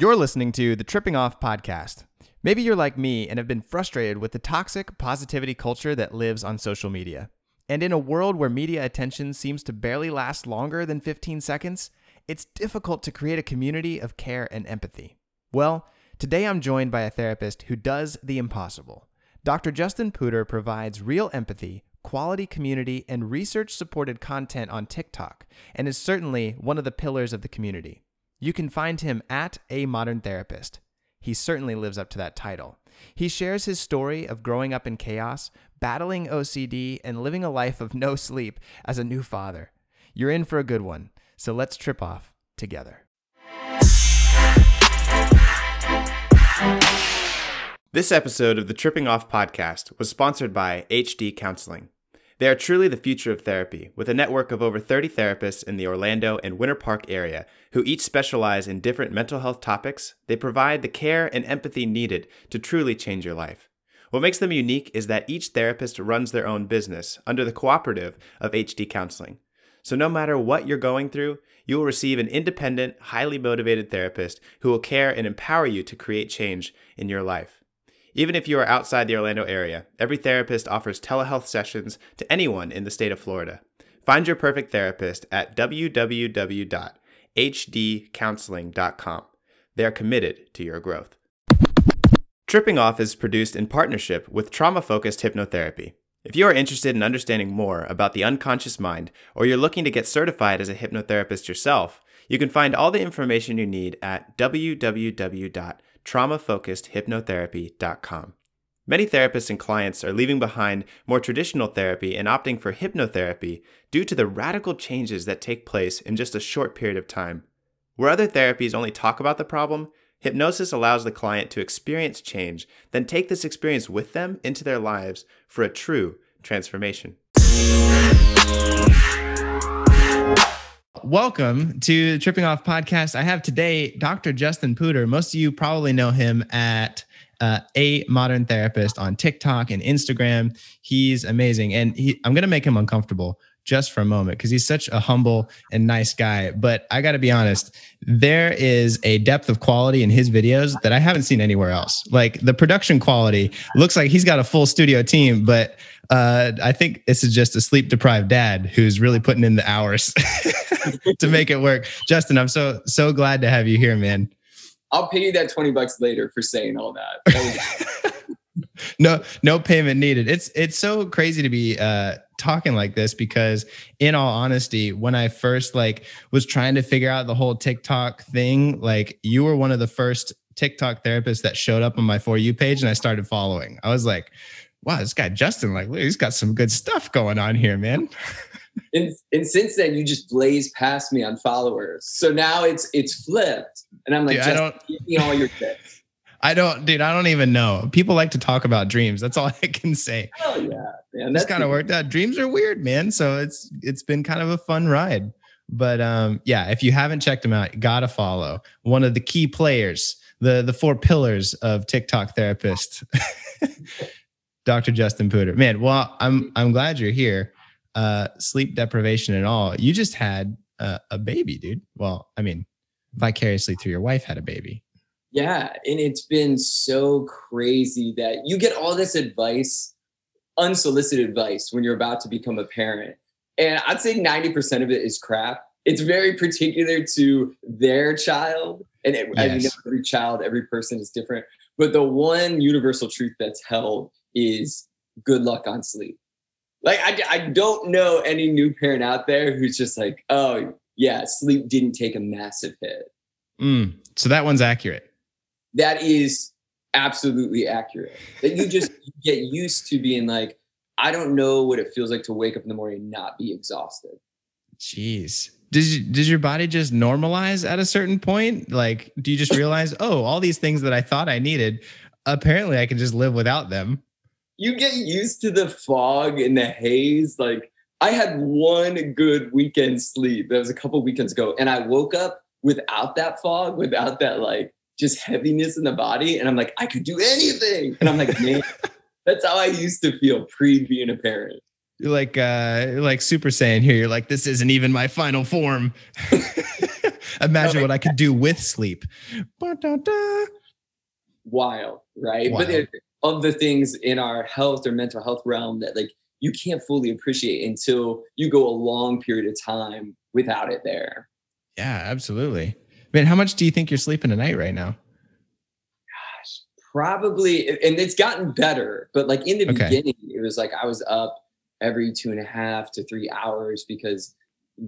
You're listening to the Tripping Off podcast. Maybe you're like me and have been frustrated with the toxic positivity culture that lives on social media. And in a world where media attention seems to barely last longer than 15 seconds, it's difficult to create a community of care and empathy. Well, today I'm joined by a therapist who does the impossible. Dr. Justin Puder provides real empathy, quality community, and research supported content on TikTok, and is certainly one of the pillars of the community. You can find him at A Modern Therapist. He certainly lives up to that title. He shares his story of growing up in chaos, battling OCD, and living a life of no sleep as a new father. You're in for a good one, so let's trip off together. This episode of the Tripping Off podcast was sponsored by HD Counseling. They are truly the future of therapy, with a network of over 30 therapists in the Orlando and Winter Park area who each specialize in different mental health topics. They provide the care and empathy needed to truly change your life. What makes them unique is that each therapist runs their own business under the cooperative of HD Counseling. So, no matter what you're going through, you will receive an independent, highly motivated therapist who will care and empower you to create change in your life. Even if you are outside the Orlando area, every therapist offers telehealth sessions to anyone in the state of Florida. Find your perfect therapist at www.hdcounseling.com. They are committed to your growth. Tripping Off is produced in partnership with Trauma Focused Hypnotherapy. If you are interested in understanding more about the unconscious mind, or you're looking to get certified as a hypnotherapist yourself, you can find all the information you need at www traumafocusedhypnotherapy.com. Many therapists and clients are leaving behind more traditional therapy and opting for hypnotherapy due to the radical changes that take place in just a short period of time. Where other therapies only talk about the problem, hypnosis allows the client to experience change, then take this experience with them into their lives for a true transformation. Welcome to Tripping Off Podcast. I have today Dr. Justin Puder. Most of you probably know him at uh, a modern therapist on TikTok and Instagram. He's amazing, and he, I'm going to make him uncomfortable just for a moment because he's such a humble and nice guy. But I got to be honest, there is a depth of quality in his videos that I haven't seen anywhere else. Like the production quality looks like he's got a full studio team, but uh, I think this is just a sleep deprived dad who's really putting in the hours to make it work. Justin, I'm so so glad to have you here, man. I'll pay you that 20 bucks later for saying all that. that no, no payment needed. It's it's so crazy to be uh talking like this because in all honesty when i first like was trying to figure out the whole tiktok thing like you were one of the first tiktok therapists that showed up on my for you page and i started following i was like wow this guy justin like he's got some good stuff going on here man and, and since then you just blaze past me on followers so now it's it's flipped and i'm like Dude, I don't, give me all your tips I don't, dude. I don't even know. People like to talk about dreams. That's all I can say. Oh yeah, man. That's kind of worked out. Dreams are weird, man. So it's it's been kind of a fun ride. But um, yeah, if you haven't checked them out, gotta follow one of the key players, the the four pillars of TikTok therapist, Dr. Justin Puder. Man, well, I'm I'm glad you're here. Uh, sleep deprivation and all. You just had uh, a baby, dude. Well, I mean, vicariously through your wife had a baby. Yeah. And it's been so crazy that you get all this advice, unsolicited advice, when you're about to become a parent. And I'd say 90% of it is crap. It's very particular to their child. And it, yes. I mean, every child, every person is different. But the one universal truth that's held is good luck on sleep. Like, I, I don't know any new parent out there who's just like, oh, yeah, sleep didn't take a massive hit. Mm, so that one's accurate that is absolutely accurate. That you just get used to being like, I don't know what it feels like to wake up in the morning and not be exhausted. Jeez. Does you, does your body just normalize at a certain point? Like, do you just realize, oh, all these things that I thought I needed, apparently I can just live without them? You get used to the fog and the haze. Like, I had one good weekend sleep. That was a couple weekends ago, and I woke up without that fog, without that like just heaviness in the body. And I'm like, I could do anything. And I'm like, man, that's how I used to feel pre being a parent. You're like uh like Super Saiyan here. You're like, this isn't even my final form. Imagine what I could do with sleep. Ba-da-da. Wild, right? Wild. But it, of the things in our health or mental health realm that like you can't fully appreciate until you go a long period of time without it there. Yeah, absolutely. I mean, how much do you think you're sleeping a night right now? Gosh, probably, and it's gotten better. But like in the okay. beginning, it was like I was up every two and a half to three hours because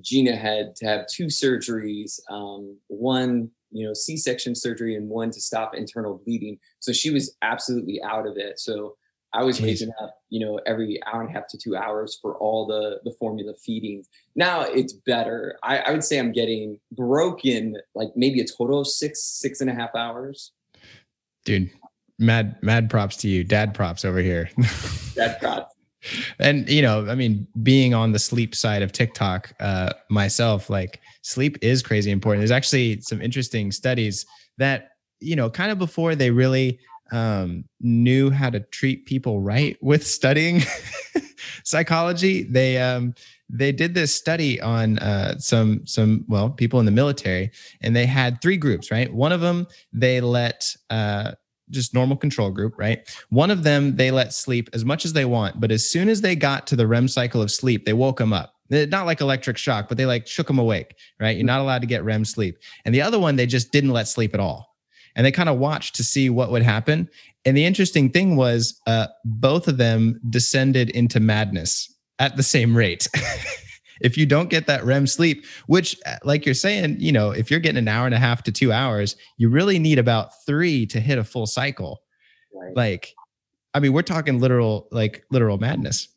Gina had to have two surgeries, um, one you know C-section surgery and one to stop internal bleeding. So she was absolutely out of it. So I was Jeez. waking up, you know, every hour and a half to two hours for all the the formula feedings. Now it's better. I, I would say I'm getting broken like maybe a total of six six and a half hours. Dude, mad mad props to you. Dad props over here. Dad props. And you know, I mean, being on the sleep side of TikTok uh, myself, like sleep is crazy important. There's actually some interesting studies that you know, kind of before they really um, knew how to treat people right with studying psychology. They um, they did this study on uh, some some well people in the military, and they had three groups. Right, one of them they let uh, just normal control group, right? One of them they let sleep as much as they want, but as soon as they got to the REM cycle of sleep, they woke them up. Not like electric shock, but they like shook them awake, right? You're not allowed to get REM sleep. And the other one, they just didn't let sleep at all and they kind of watched to see what would happen. And the interesting thing was, uh, both of them descended into madness at the same rate. if you don't get that REM sleep, which, uh, like you're saying, you know, if you're getting an hour and a half to two hours, you really need about three to hit a full cycle. Right. Like, I mean, we're talking literal, like literal madness.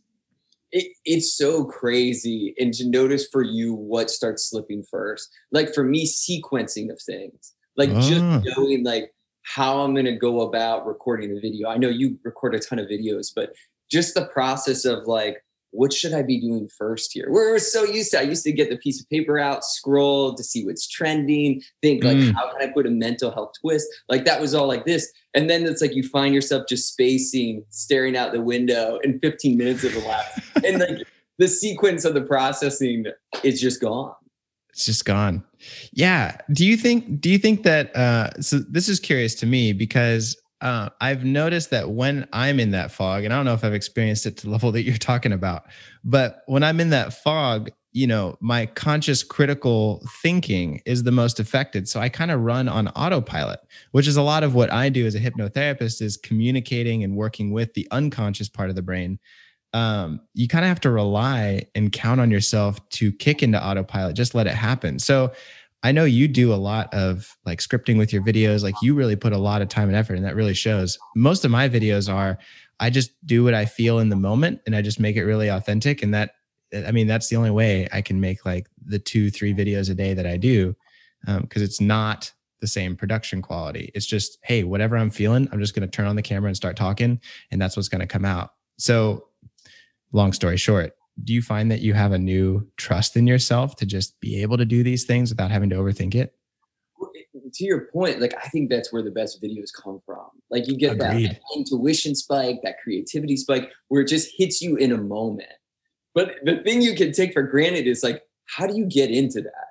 It, it's so crazy. And to notice for you what starts slipping first. Like for me, sequencing of things like just ah. knowing like how I'm going to go about recording the video. I know you record a ton of videos, but just the process of like, what should I be doing first here? We're so used to, I used to get the piece of paper out, scroll to see what's trending, think like, mm. how can I put a mental health twist? Like that was all like this. And then it's like you find yourself just spacing, staring out the window, and 15 minutes have elapsed. and like the sequence of the processing is just gone it's just gone yeah do you think do you think that uh so this is curious to me because uh, I've noticed that when I'm in that fog, and I don't know if I've experienced it to the level that you're talking about, but when I'm in that fog, you know, my conscious critical thinking is the most affected. So I kind of run on autopilot, which is a lot of what I do as a hypnotherapist is communicating and working with the unconscious part of the brain um, you kind of have to rely and count on yourself to kick into autopilot. Just let it happen. So I know you do a lot of like scripting with your videos. Like you really put a lot of time and effort, and that really shows. Most of my videos are I just do what I feel in the moment, and I just make it really authentic. And that, I mean, that's the only way I can make like the two, three videos a day that I do, because um, it's not the same production quality. It's just, hey, whatever I'm feeling, I'm just going to turn on the camera and start talking, and that's what's going to come out. So long story short, do you find that you have a new trust in yourself to just be able to do these things without having to overthink it? To your point, like I think that's where the best videos come from. Like you get that, that intuition spike, that creativity spike, where it just hits you in a moment. But the thing you can take for granted is like, how do you get into that?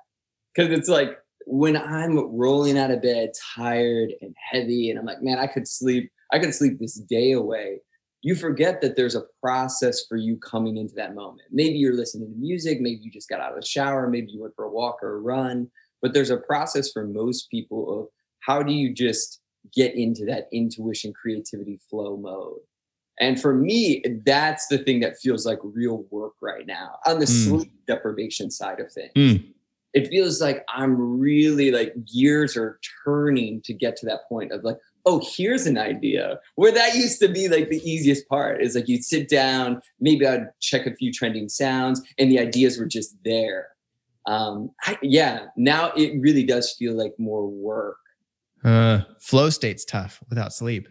Because it's like when I'm rolling out of bed, tired and heavy, and I'm like, man, I could sleep, I could sleep this day away you forget that there's a process for you coming into that moment. Maybe you're listening to music, maybe you just got out of the shower, maybe you went for a walk or a run, but there's a process for most people of how do you just get into that intuition, creativity flow mode. And for me, that's the thing that feels like real work right now on the mm. sleep deprivation side of things. Mm. It feels like I'm really like gears are turning to get to that point of like, oh, here's an idea. Where that used to be like the easiest part is like you'd sit down, maybe I'd check a few trending sounds, and the ideas were just there. Um, I, yeah, now it really does feel like more work. Uh, flow state's tough without sleep.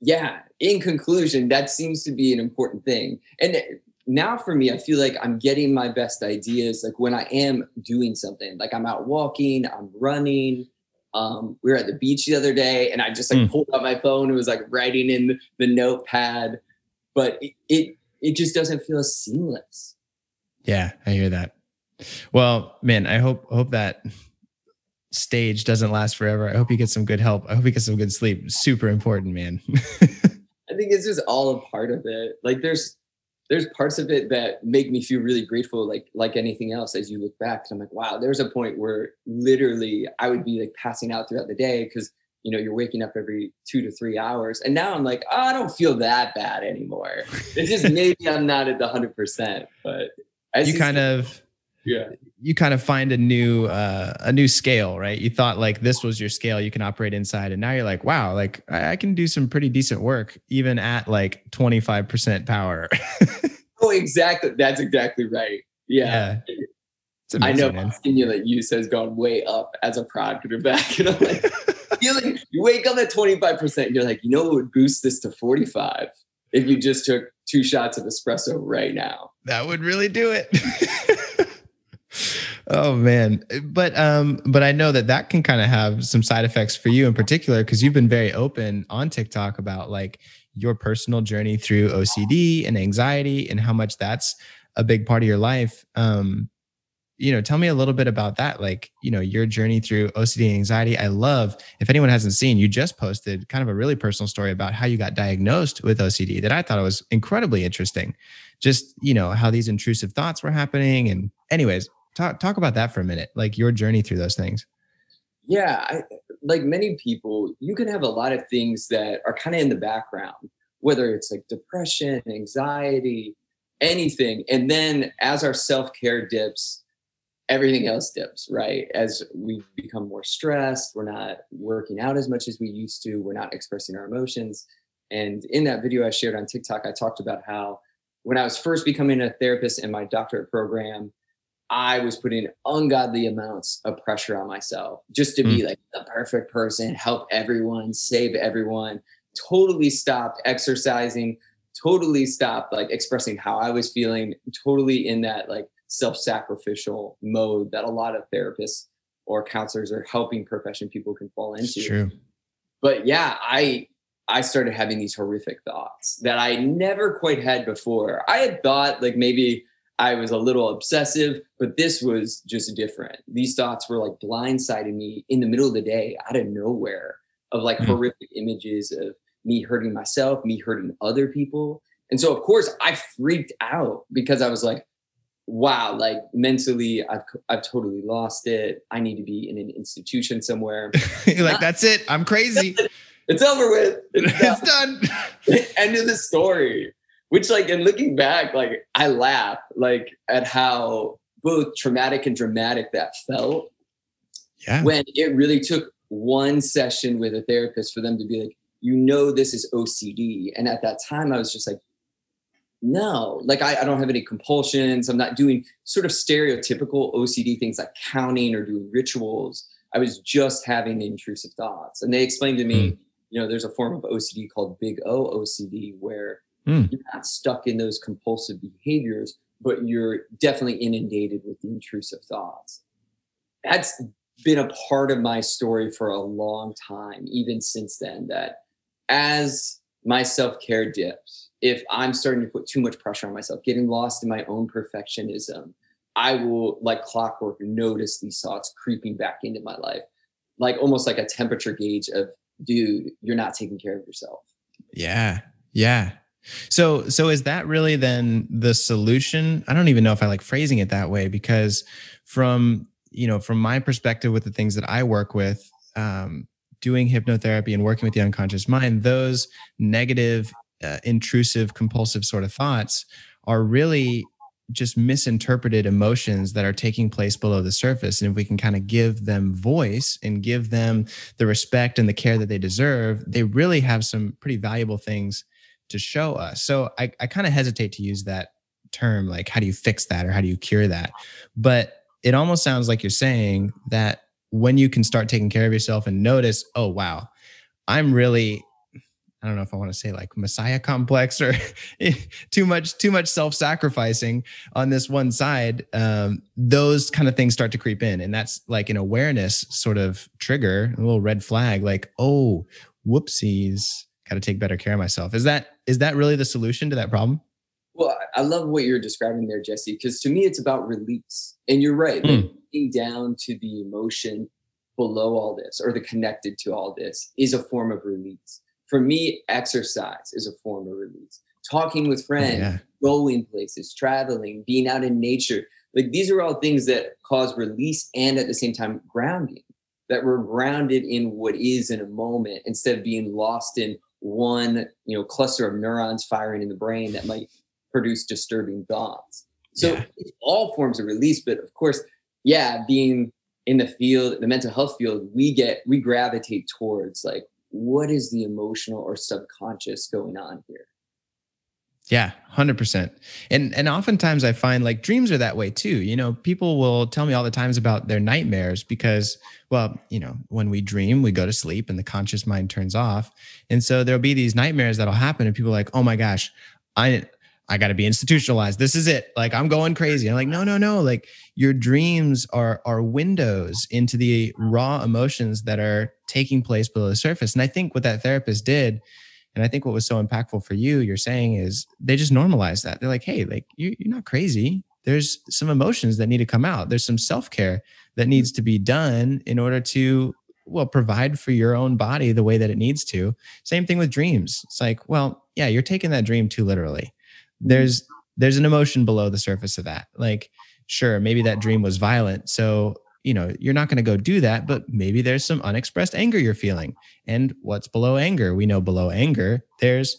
Yeah. In conclusion, that seems to be an important thing. And now for me, I feel like I'm getting my best ideas like when I am doing something, like I'm out walking, I'm running, um, we were at the beach the other day and I just like mm. pulled out my phone and was like writing in the, the notepad, but it, it, it just doesn't feel seamless. Yeah, I hear that. Well, man, I hope hope that stage doesn't last forever. I hope you get some good help. I hope you get some good sleep. Super important, man. I think it's just all a part of it. Like there's there's parts of it that make me feel really grateful, like like anything else as you look back. I'm like, wow, there's a point where literally I would be like passing out throughout the day because you know you're waking up every two to three hours. And now I'm like, oh, I don't feel that bad anymore. It's just maybe I'm not at the hundred percent, but you kind of yeah you kind of find a new uh, a new scale right you thought like this was your scale you can operate inside and now you're like wow like i, I can do some pretty decent work even at like 25% power oh exactly that's exactly right yeah, yeah. Amazing, I know man. stimulant use has gone way up as a product of back. And I'm like, you like you wake up at 25%, and you're like, you know what would boost this to 45 if you just took two shots of espresso right now. That would really do it. oh man. But um but i know that that can kind of have some side effects for you in particular because you've been very open on tiktok about like your personal journey through ocd and anxiety and how much that's a big part of your life. Um you know tell me a little bit about that like you know your journey through ocd and anxiety. I love if anyone hasn't seen you just posted kind of a really personal story about how you got diagnosed with ocd that i thought was incredibly interesting. Just you know how these intrusive thoughts were happening and anyways talk talk about that for a minute like your journey through those things. Yeah I, like many people you can have a lot of things that are kind of in the background whether it's like depression anxiety anything and then as our self-care dips everything else dips right? As we become more stressed we're not working out as much as we used to we're not expressing our emotions and in that video i shared on tiktok i talked about how when i was first becoming a therapist in my doctorate program I was putting ungodly amounts of pressure on myself just to mm. be like the perfect person, help everyone, save everyone. Totally stopped exercising, totally stopped like expressing how I was feeling, totally in that like self-sacrificial mode that a lot of therapists or counselors or helping profession people can fall into. It's true. But yeah, I I started having these horrific thoughts that I never quite had before. I had thought like maybe I was a little obsessive, but this was just different. These thoughts were like blindsiding me in the middle of the day out of nowhere of like mm-hmm. horrific images of me hurting myself, me hurting other people. And so, of course, I freaked out because I was like, wow, like mentally, I've, I've totally lost it. I need to be in an institution somewhere. You're like, that's it. I'm crazy. it's over with. It's, it's done. End of the story which like and looking back like i laugh like at how both traumatic and dramatic that felt. Yeah. When it really took one session with a therapist for them to be like you know this is ocd and at that time i was just like no. Like I, I don't have any compulsions. I'm not doing sort of stereotypical ocd things like counting or doing rituals. I was just having intrusive thoughts. And they explained to me mm. you know there's a form of ocd called big o ocd where Mm. You're not stuck in those compulsive behaviors, but you're definitely inundated with the intrusive thoughts. That's been a part of my story for a long time, even since then, that as my self care dips, if I'm starting to put too much pressure on myself, getting lost in my own perfectionism, I will, like clockwork, notice these thoughts creeping back into my life, like almost like a temperature gauge of, dude, you're not taking care of yourself. Yeah. Yeah. So so is that really then the solution? I don't even know if I like phrasing it that way because from you know from my perspective with the things that I work with, um, doing hypnotherapy and working with the unconscious mind, those negative, uh, intrusive, compulsive sort of thoughts are really just misinterpreted emotions that are taking place below the surface. And if we can kind of give them voice and give them the respect and the care that they deserve, they really have some pretty valuable things to show us. So I, I kind of hesitate to use that term, like how do you fix that or how do you cure that? But it almost sounds like you're saying that when you can start taking care of yourself and notice, oh wow, I'm really I don't know if I want to say like messiah complex or too much too much self-sacrificing on this one side um, those kind of things start to creep in and that's like an awareness sort of trigger a little red flag like oh whoopsies got to take better care of myself. Is that is that really the solution to that problem? Well, I love what you're describing there, Jesse, because to me it's about release. And you're right, Mm. like getting down to the emotion below all this or the connected to all this is a form of release. For me, exercise is a form of release. Talking with friends, yeah. going places, traveling, being out in nature. Like these are all things that cause release and at the same time grounding. That we're grounded in what is in a moment instead of being lost in one, you know, cluster of neurons firing in the brain that might produce disturbing thoughts. So Yeah. it's all forms of release, but of course, yeah, being in the field, the mental health field, we get we gravitate towards like what is the emotional or subconscious going on here. Yeah, hundred percent. And and oftentimes I find like dreams are that way too. You know, people will tell me all the times about their nightmares because, well, you know, when we dream, we go to sleep and the conscious mind turns off, and so there'll be these nightmares that'll happen, and people like, oh my gosh, I I got to be institutionalized. This is it. Like I'm going crazy. I'm like, no, no, no. Like your dreams are are windows into the raw emotions that are taking place below the surface. And I think what that therapist did and I think what was so impactful for you, you're saying is they just normalize that. They're like, hey, like you, you're not crazy. There's some emotions that need to come out. There's some self care that mm-hmm. needs to be done in order to, well, provide for your own body the way that it needs to. Same thing with dreams. It's like, well, yeah, you're taking that dream too literally. Mm-hmm. There's there's an emotion below the surface of that. Like, sure, maybe that dream was violent. So, you know, you're not going to go do that, but maybe there's some unexpressed anger you're feeling. And what's below anger? We know below anger, there's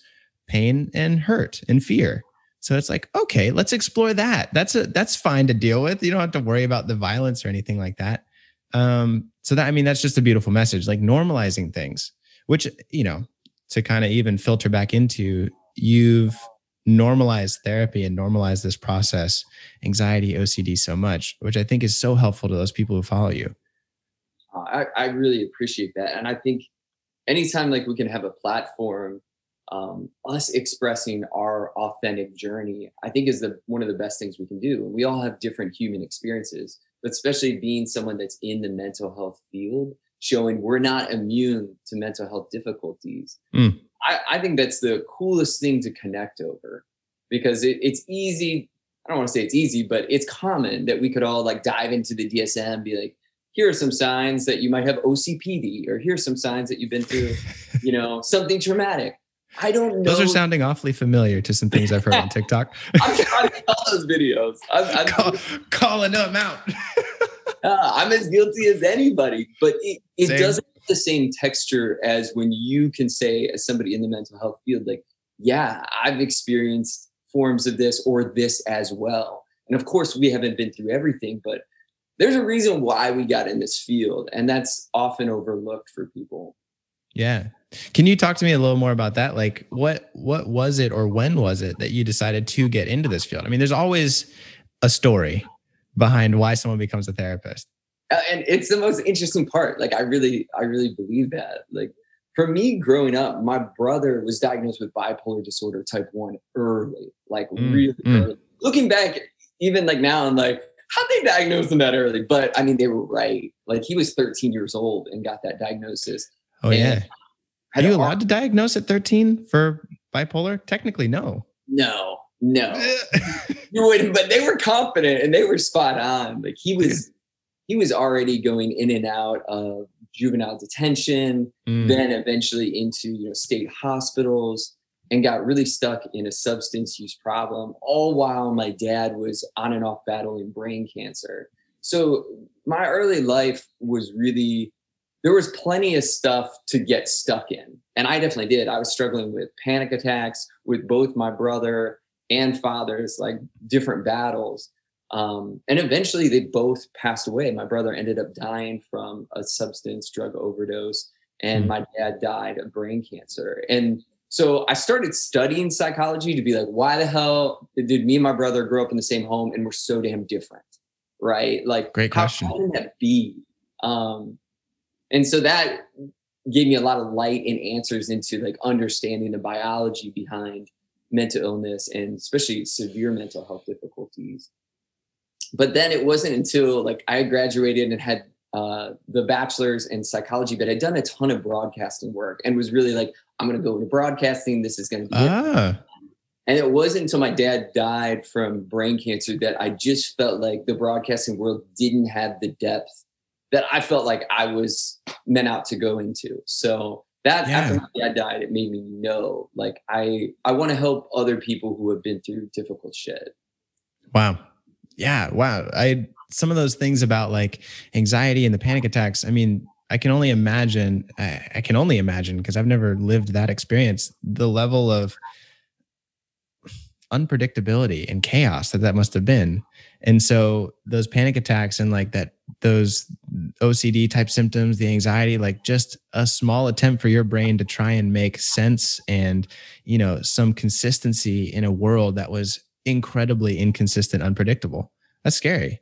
pain and hurt and fear. So it's like, okay, let's explore that. That's a that's fine to deal with. You don't have to worry about the violence or anything like that. Um, so that I mean, that's just a beautiful message, like normalizing things, which you know, to kind of even filter back into, you've normalized therapy and normalize this process, anxiety, OCD so much, which I think is so helpful to those people who follow you. Uh, I, I really appreciate that. And I think anytime like we can have a platform, um, us expressing our authentic journey, I think is the one of the best things we can do. We all have different human experiences, but especially being someone that's in the mental health field, showing we're not immune to mental health difficulties. Mm. I, I think that's the coolest thing to connect over because it, it's easy. I don't want to say it's easy, but it's common that we could all like dive into the DSM and be like, here are some signs that you might have OCPD, or here's some signs that you've been through, you know, something traumatic. I don't know. Those are sounding awfully familiar to some things I've heard on TikTok. I'm trying to tell those videos. I'm, I'm, Call, calling them out. uh, I'm as guilty as anybody, but it, it doesn't the same texture as when you can say, as somebody in the mental health field, like, yeah, I've experienced forms of this or this as well. And of course, we haven't been through everything, but there's a reason why we got in this field, and that's often overlooked for people. Yeah. Can you talk to me a little more about that? Like what what was it or when was it that you decided to get into this field? I mean, there's always a story behind why someone becomes a therapist. Uh, and it's the most interesting part like i really i really believe that like for me growing up my brother was diagnosed with bipolar disorder type 1 early like Mm, really mm. early looking back even like now i'm like how'd they diagnose him that early but i mean they were right like he was 13 years old and got that diagnosis Oh yeah. Are you allowed to diagnose at 13 for bipolar? Technically, no. no no you wouldn't but they were confident and they were spot on like he was he was already going in and out of juvenile detention Mm, then eventually into you know state hospitals and got really stuck in a substance use problem all while my dad was on and off battling brain cancer. So my early life was really there was plenty of stuff to get stuck in and i definitely did. I was struggling with panic attacks with both my brother and father's like different battles um, and eventually they both passed away my brother ended up dying from a substance drug overdose and Mm. my dad died of brain cancer. And so I started studying psychology to be like, why the hell did me and my brother grow up in the same home and we're so damn different? Right? Like, Great how, question. how can that be? Um, and so that gave me a lot of light and answers into like understanding the biology behind mental illness and especially severe mental health difficulties. But then it wasn't until like I graduated and had uh, the bachelor's in psychology, but I'd done a ton of broadcasting work and was really like, I'm going to go into broadcasting. This is going to be it. Ah, And it wasn't until my dad died from brain cancer that I just felt like the broadcasting world didn't have the depth that I felt like I was meant out to go into. So that yeah. after my dad died, it made me know like I I want to help other people who have been through difficult shit. Wow. Yeah. Wow. I some of those things about like anxiety and the panic attacks. I mean, I can only imagine. I, I can only imagine because I've never lived that experience. The level of unpredictability and chaos that that must have been. And so those panic attacks and like that, those OCD type symptoms, the anxiety, like just a small attempt for your brain to try and make sense and, you know, some consistency in a world that was incredibly inconsistent, unpredictable. That's scary.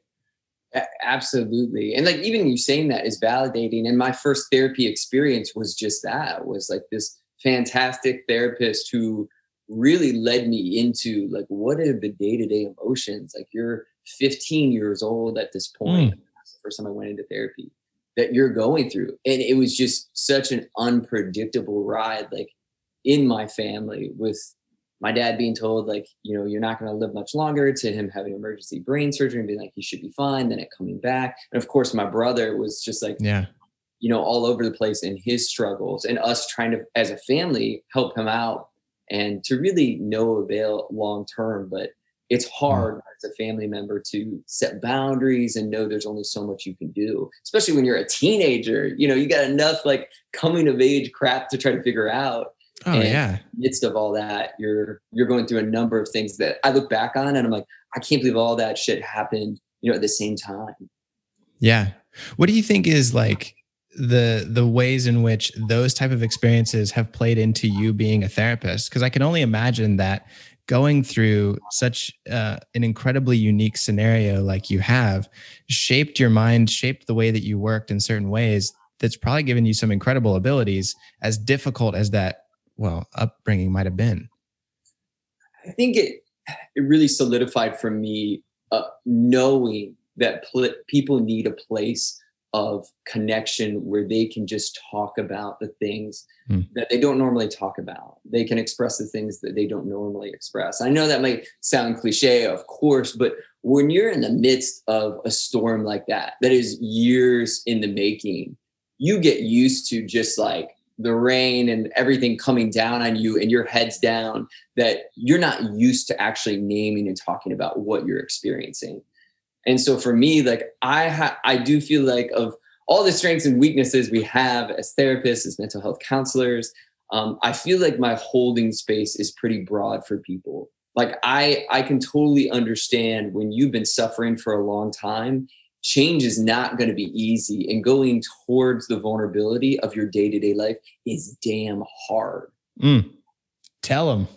Absolutely. And like even you saying that is validating. And my first therapy experience was just that was like this fantastic therapist who really led me into like what are the day-to-day emotions like you're 15 years old at this point mm. first time i went into therapy that you're going through and it was just such an unpredictable ride like in my family with my dad being told like you know you're not going to live much longer to him having emergency brain surgery and being like he should be fine then it coming back and of course my brother was just like yeah you know all over the place in his struggles and us trying to as a family help him out and to really no avail long term. But it's mm. hard as a family member to set boundaries and know there's only so much you can do, especially when you're a teenager. You know, you got enough like coming of age crap to try to figure out. Oh and yeah. midst of all that, you're you're going through a number of things that I look back on and I'm like, I can't believe all that shit happened, you know, at the same time. Yeah. What do you think is like the the ways in which those type of experiences have played into you being a therapist because i can only imagine that going through such uh, an incredibly unique scenario like you have shaped your mind shaped the way that you worked in certain ways that's probably given you some incredible abilities as difficult as that well upbringing might have been i think it it really solidified for me uh, knowing that pl- people need a place of connection where they can just talk about the things mm. that they don't normally talk about. They can express the things that they don't normally express. I know that might sound cliche, of course, but when you're in the midst of a storm like that, that is years in the making, you get used to just like the rain and everything coming down on you and your head's down that you're not used to actually naming and talking about what you're experiencing. And so for me, like I ha- I do feel like of all the strengths and weaknesses we have as therapists, as mental health counselors, um, I feel like my holding space is pretty broad for people. Like I I can totally understand when you've been suffering for a long time, change is not going to be easy, and going towards the vulnerability of your day to day life is damn hard. Mm. Tell them.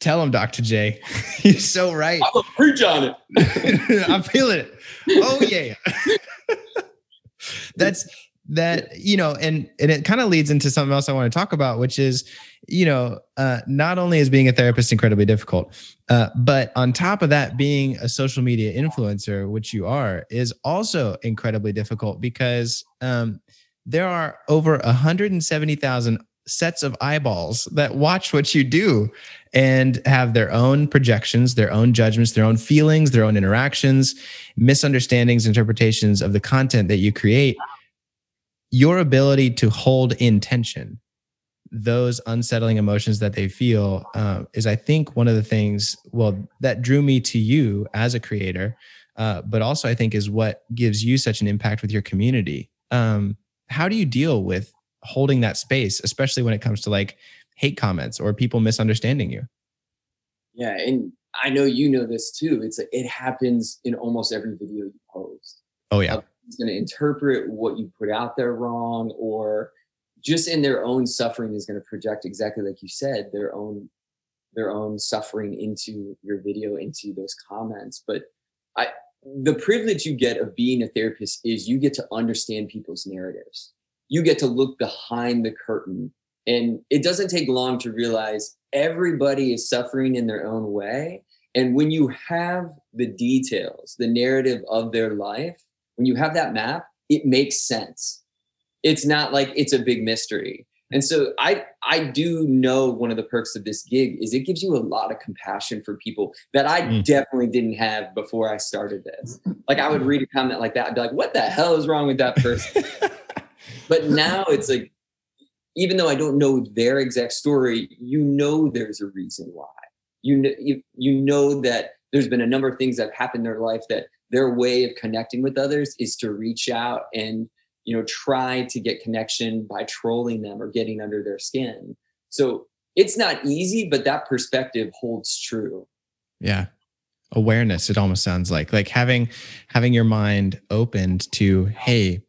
Tell him, Dr. J. You're so right. I'm gonna preach on it. I'm feeling it. Oh yeah. That's that, you know, and and it kind of leads into something else I want to talk about, which is, you know, uh, not only is being a therapist incredibly difficult, uh, but on top of that, being a social media influencer, which you are, is also incredibly difficult because um, there are over 170,000 sets of eyeballs that watch what you do and have their own projections, their own judgments, their own feelings, their own interactions, misunderstandings, interpretations of the content that you create. Your ability to hold in tension those unsettling emotions that they feel uh, is, I think, one of the things, well, that drew me to you as a creator, uh, but also I think is what gives you such an impact with your community. Um, how do you deal with holding that space, especially when it comes to like hate comments or people misunderstanding you. Yeah, and I know you know this too. It's it happens in almost every video you post. Oh yeah. It's going to interpret what you put out there wrong or just in their own suffering is going to project exactly like you said their own their own suffering into your video into those comments but i the privilege you get of being a therapist is you get to understand people's narratives you get to look behind the curtain. And it doesn't take long to realize everybody is suffering in their own way. And when you have the details, the narrative of their life, when you have that map, it makes sense. It's not like it's a big mystery. And so I I do know one of the perks of this gig is it gives you a lot of compassion for people that I mm. definitely didn't have before I started this. Like I would read a comment like that, I'd be like, what the hell is wrong with that person? but now it's like, even though I don't know their exact story, you know there's a reason why. You know, you, you know that there's been a number of things that have happened in their life that their way of connecting with others is to reach out and you know try to get connection by trolling them or getting under their skin. So it's not easy but that perspective holds true. Yeah. Awareness it almost sounds like like having having your mind opened to hey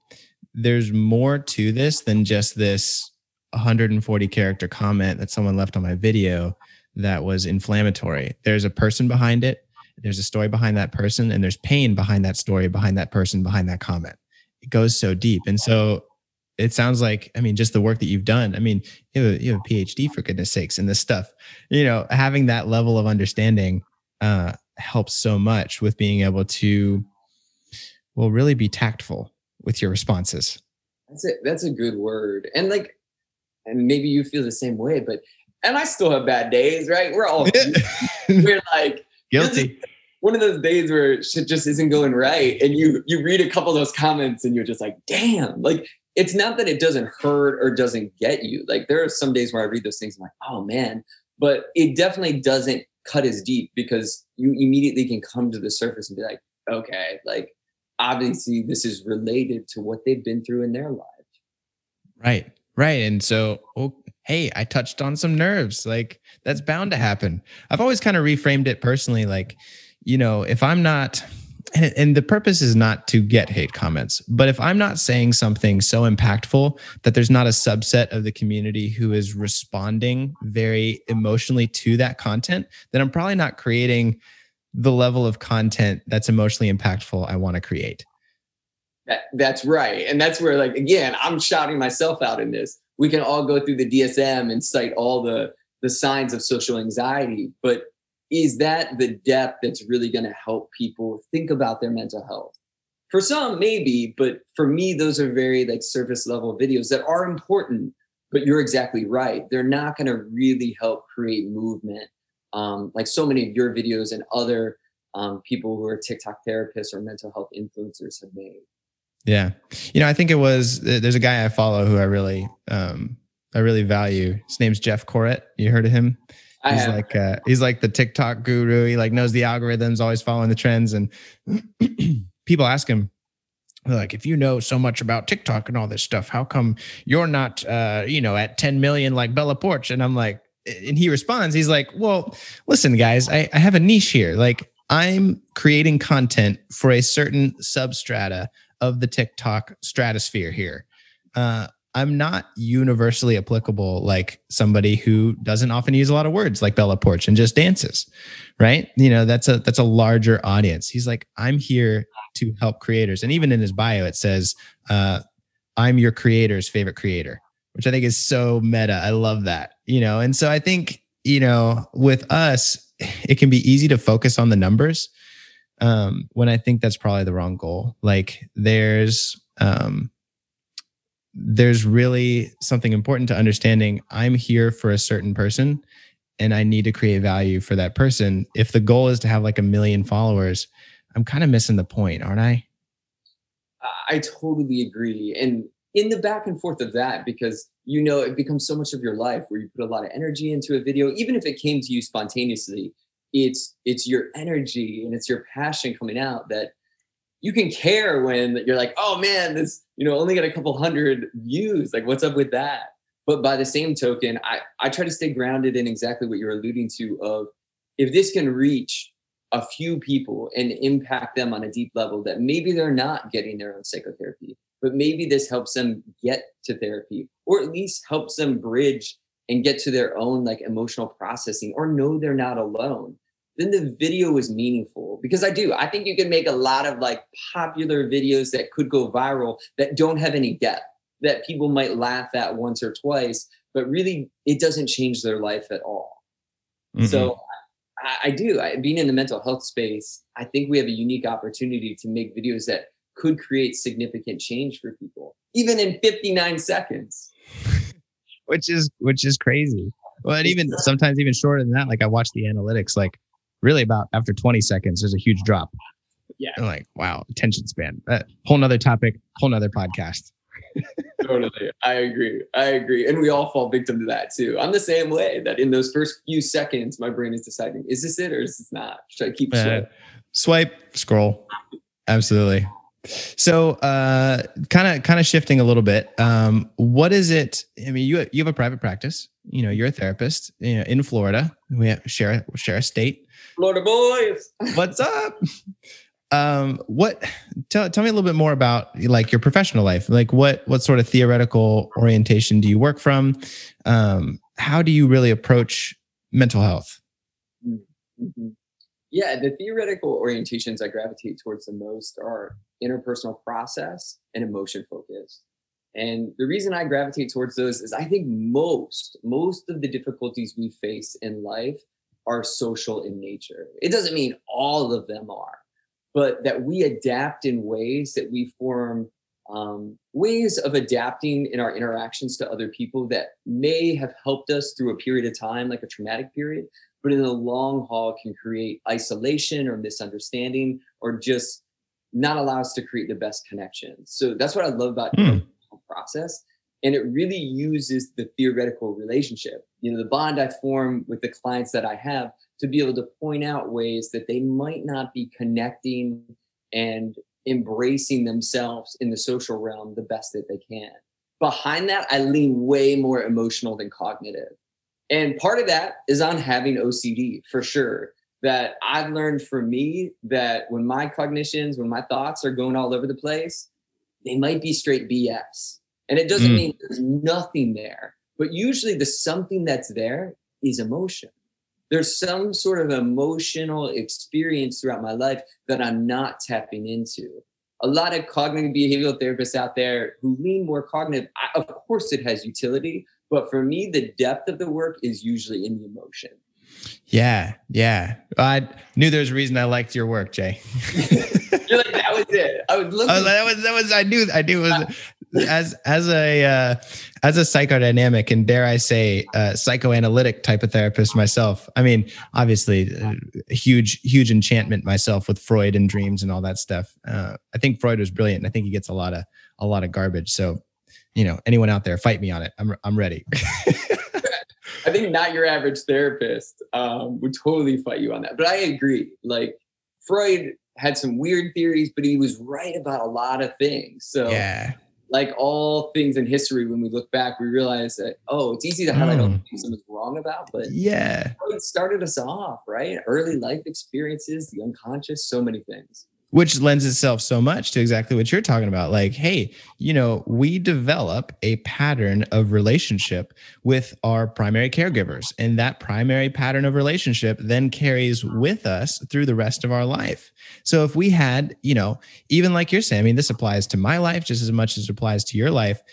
there's more to this than just this 140 character comment that someone left on my video that was inflammatory. There's a person behind it there's a story behind that person and there's pain behind that story behind that person behind that comment it goes so deep. And so it sounds like, I mean, just the work that you've done. I mean, you have a, you have a PhD for goodness sakes in this stuff. You know, having that level of understanding uh, helps so much with being able to, well, really be tactful with your responses. That's it. That's a good word. And like, and maybe you feel the same way, but and I still have bad days, right? We're all we're like guilty one of those days where shit just isn't going right and you you read a couple of those comments and you're just like damn like it's not that it doesn't hurt or doesn't get you. Like there are some days where i read those things i'm like oh man. But it definitely doesn't cut as deep because you immediately can come to the surface and be like okay like obviously this is related to what they've been through in their lives. Right right. And so oh, hey i touched on some nerves. Like that's bound to happen. I've always kind of reframed it personally like you know, if I'm not, and, and the purpose is not to get hate comments, but if I'm not saying something so impactful that there's not a subset of the community who is responding very emotionally to that content, then I'm probably not creating the level of content that's emotionally impactful I want to create. That, that's right. And that's where, like, again, I'm shouting myself out in this. We can all go through the DSM and cite all the the signs of social anxiety, but is that the depth that's really going to help people think about their mental health? For some maybe but for me those are very like surface level videos that are important but you're exactly right. They're not going to really help create movement um, like so many of your videos and other um, people who are tiktok therapists or mental health influencers have made. Yeah. You know i think it was there's a guy i follow who i really um, i really value. His name's jeff Coret. you heard of him I he's have. like uh, he's like the TikTok guru. He like knows the algorithms, always following the trends. And people ask him, like, if you know so much about TikTok and all this stuff, how come you're not, uh, you know, at 10 million like Bella Poarch? And I'm like, and he responds, he's like, well, listen, guys, I, I have a niche here. Like, I'm creating content for a certain substrata of the TikTok stratosphere here. Uh, I'm not universally applicable like somebody who doesn't often use a lot of words like Bella Poarch and just dances, right? You know, that's a that's a larger audience. He's like, I'm here to help creators. And even in his bio, it says, uh, I'm your creator's favorite creator, which I think is so meta. I love that. You know, and so I think, you know, with us, it can be easy to focus on the numbers. Um, when I think that's probably the wrong goal. Like there's um there's really something important to understanding I'm here for a certain person and I need to create value for that person. If the goal is to have like a million followers, I'm kind of missing the point, aren't I? I totally agree. And in the back and forth of that, because you know, it becomes so much of your life where you put a lot of energy into a video, even if it came to you spontaneously, it's it's your energy and it's your passion coming out that you can care when you're like, oh man, this, you know, only got a couple hundred views. Like, what's up with that? But by the same token, I, I try to stay grounded in exactly what you're alluding to of if this can reach a few people and impact them on a deep level that maybe they're not getting their own psychotherapy, but maybe this helps them get to therapy or at least helps them bridge and get to their own like emotional processing or know they're not alone then the video is meaningful because I do. I think you can make a lot of like popular videos that could go viral that don't have any depth that people might laugh at once or twice, but really it doesn't change their life at all. Mm-hmm. So I, I do. I, being in the mental health space, I think we have a unique opportunity to make videos that could create significant change for people, even in 59 seconds. which is which is crazy. Well, and even sometimes even shorter than that. Like I watch the analytics, like really about after 20 seconds, there's a huge drop. Yeah. I'm like, wow, attention span. Uh, whole nother topic, whole nother podcast. totally. I agree. I agree. And we all fall victim to that too. I'm the same way that in those first few seconds, my brain is deciding, is this it or is this not? Should I keep uh, swipe, scroll. Absolutely. So, uh, kind of, kind of shifting a little bit. Um, what is it? I mean, you you have a private practice. You know, you're a therapist. You know, in Florida, we have, share share a state. Florida boys. What's up? um, what? Tell tell me a little bit more about like your professional life. Like, what what sort of theoretical orientation do you work from? Um, how do you really approach mental health? Mm-hmm. Yeah, the theoretical orientations I gravitate towards the most are interpersonal process and emotion focused. And the reason I gravitate towards those is I think most, most of the difficulties we face in life are social in nature. It doesn't mean all of them are, but that we adapt in ways that we form um, ways of adapting in our interactions to other people that may have helped us through a period of time, like a traumatic period, but in the long haul can create isolation or misunderstanding or just not allow us to create the best connections. So that's what I love about mm. the process. And it really uses the theoretical relationship, you know, the bond I form with the clients that I have to be able to point out ways that they might not be connecting and embracing themselves in the social realm the best that they can. Behind that, I lean way more emotional than cognitive. And part of that is on having OCD for sure. That I've learned for me that when my cognitions, when my thoughts are going all over the place, they might be straight BS. And it doesn't mm. mean there's nothing there, but usually the something that's there is emotion. There's some sort of emotional experience throughout my life that I'm not tapping into. A lot of cognitive behavioral therapists out there who lean more cognitive, I, of course, it has utility, but for me, the depth of the work is usually in the emotion. Yeah, yeah. I knew there was a reason I liked your work, Jay. You're like that was it. I was looking. Oh, that was that was. I knew. I knew it was as as a uh, as a psychodynamic and dare I say uh, psychoanalytic type of therapist myself. I mean, obviously, uh, huge huge enchantment myself with Freud and dreams and all that stuff. Uh, I think Freud was brilliant. and I think he gets a lot of a lot of garbage. So you know, anyone out there, fight me on it. I'm I'm ready. I think not your average therapist um, would totally fight you on that. But I agree. Like Freud had some weird theories, but he was right about a lot of things. So yeah. Like all things in history, when we look back, we realize that oh, it's easy to highlight mm. all the things someone's wrong about, but yeah, it started us off, right? Early life experiences, the unconscious, so many things which lends itself so much to exactly what you're talking about. Like hey you know we develop a pattern of relationship with our primary caregivers and that primary pattern of relationship then carries with us through the rest of our life. So if we had you know even like you're saying i mean this applies to my life just as much as it applies to your life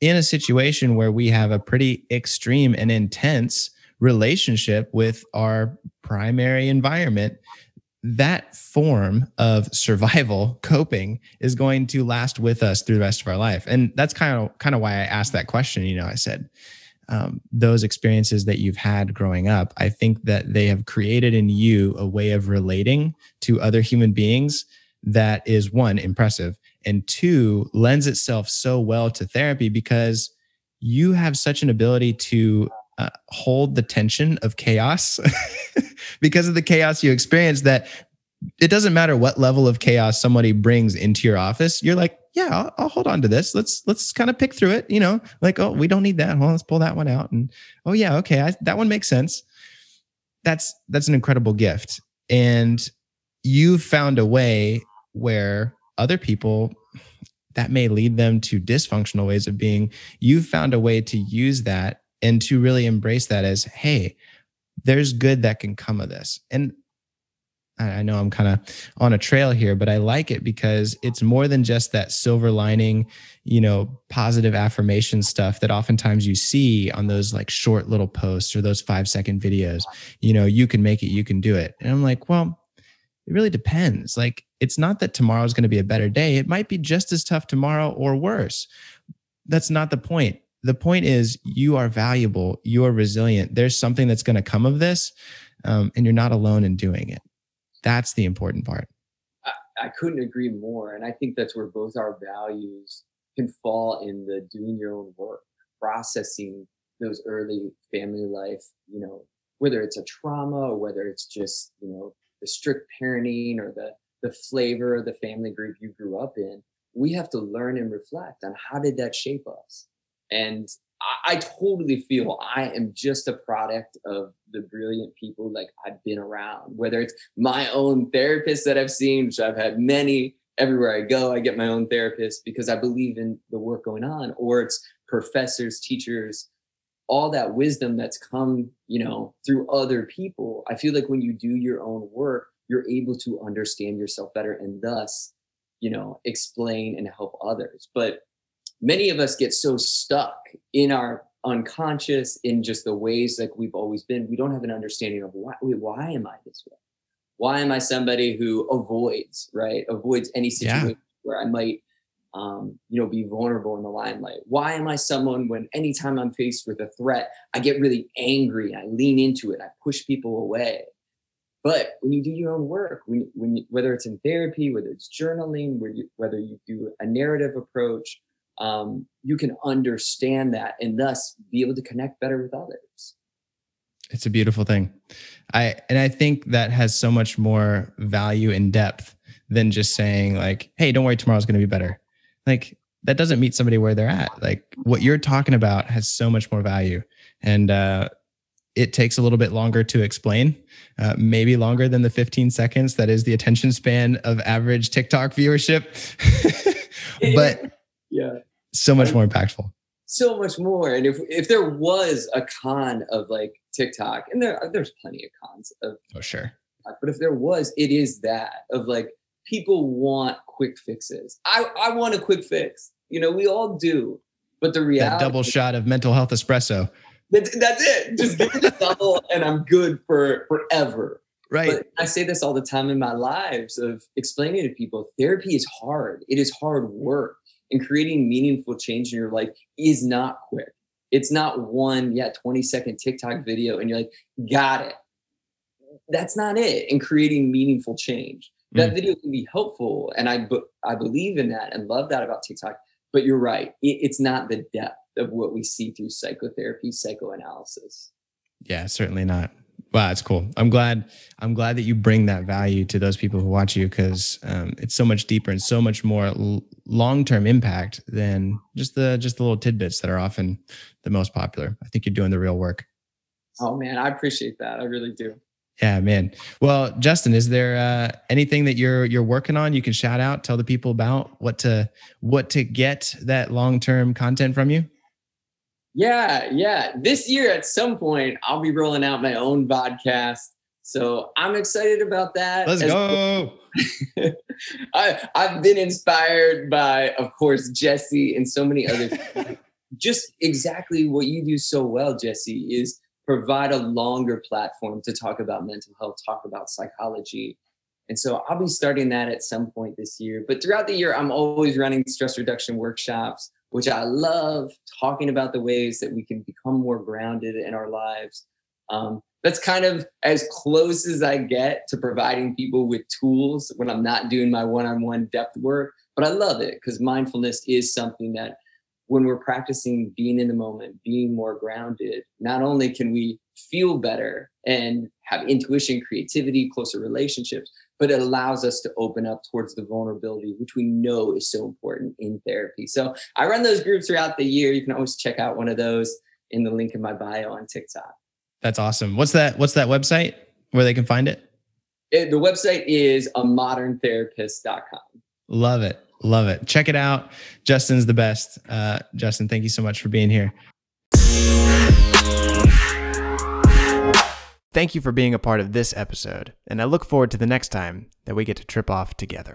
in a situation where we have a pretty extreme and intense relationship with our primary environment that form of survival coping is going to last with us through the rest of our life. And that's kind of kind of why i asked that question. You know i said um, those experiences that you've had growing up i think that they have created in you a way of relating to other human beings that is one impressive and two lends itself so well to therapy because you have such an ability to uh, hold the tension of chaos because of the chaos you experience that it doesn't matter what level of chaos somebody brings into your office you're like yeah I'll, I'll hold on to this. Let's let's kind of pick through it you know like oh we don't need that. Well let's pull that one out. And oh yeah okay I, that one makes sense. That's that's an incredible gift. And you've found a way where other people that may lead them to dysfunctional ways of being you've found a way to use that and to really embrace that as hey there's good that can come of this and I know I'm kind of on a trail here, but I like it because it's more than just that silver lining, you know, positive affirmation stuff that oftentimes you see on those like short little posts or those five second videos. You know, you can make it, you can do it. And I'm like, well, it really depends. Like, it's not that tomorrow's going to be a better day. It might be just as tough tomorrow or worse. That's not the point the point is you are valuable you are resilient. There's something that's going to come of this um, and you're not alone in doing it. That's the important part. I, I couldn't agree more and i think that's where both our values can fall in the doing your own work processing those early family life you know whether it's a trauma or whether it's just you know the strict parenting or the the flavor of the family group you grew up in we have to learn and reflect on how did that shape us and I, I, totally feel I am just a product of the brilliant people like I've been around, whether it's my own therapist that I've seen, which I've had many everywhere I go, I get my own therapist because I believe in the work going on, or it's professors, teachers, all that wisdom that's come, you know, through other people. I feel like when you do your own work, you're able to understand yourself better and thus, you know, explain and help others. But many of us get so stuck in our unconscious in just the ways like we've always been we don't have an understanding of why wait, why am i this way? Why am i somebody who avoids right? Avoids any situation yeah. where i might um, you know be vulnerable in the limelight. Why am i someone when anytime i'm faced with a threat i get really angry i lean into it i push people away? But when you do your own work when, when you, whether it's in therapy whether it's journaling whether you, whether you do a narrative approach um, you can understand that and thus be able to connect better with others. It's a beautiful thing. I and i think that has so much more value and depth than just saying like hey don't worry tomorrow's going to be better. Like that doesn't meet somebody where they're at. Like what you're talking about has so much more value. And uh it takes a little bit longer to explain, uh, maybe longer than the 15 seconds that is the attention span of average TikTok viewership. but yeah, so much more impactful. So much more. And if if there was a con of like tiktok and there there's plenty of cons of oh sure. But if there was it is that of like people want quick fixes. I i want a quick fix. You know we all do. But the reality that double shot of mental health espresso. That's, that's it. Just give me the double and i'm good for forever. Right. But i say this all the time in my lives of explaining to people therapy is hard. It is hard work and creating meaningful change in your life is not quick. It's not one, yeah, 20 second TikTok video and you're like, got it. That's not it. And creating meaningful change. That mm. video can be helpful. And I, I believe in that and love that about TikTok. But you're right. It, it's not the depth of what we see through psychotherapy, psychoanalysis. Yeah, certainly not. Wow, that's cool. I'm glad. I'm glad that you bring that value to those people who watch you because um, it's so much deeper and so much more l- long-term impact than just the just the little tidbits that are often the most popular. I think you're doing the real work. Oh man, I appreciate that. I really do. Yeah, man. Well, Justin, is there uh, anything that you're you're working on? You can shout out, tell the people about what to what to get that long-term content from you. Yeah, yeah. This year, at some point, I'll be rolling out my own podcast. So I'm excited about that. Let's go. I, I've been inspired by, of course, Jesse and so many other Just exactly what you do so well, Jesse, is provide a longer platform to talk about mental health, talk about psychology. And so I'll be starting that at some point this year. But throughout the year, I'm always running stress reduction workshops which I love talking about the ways that we can become more grounded in our lives. Um, that's kind of as close as I get to providing people with tools when I'm not doing my one on one depth work. But I love it because mindfulness is something that when we're practicing being in the moment, being more grounded, not only can we feel better and have intuition, creativity, closer relationships, but it allows us to open up towards the vulnerability, which we know is so important in therapy. So I run those groups throughout the year. You can always check out one of those in the link in my bio on TikTok. That's awesome. What's that? What's that website where they can find it? it the website is a moderntherapist.com. Love it. Love it. Check it out. Justin's the best. Uh, Justin, thank you so much for being here. Thank you for being a part of this episode, and I look forward to the next time that we get to trip off together.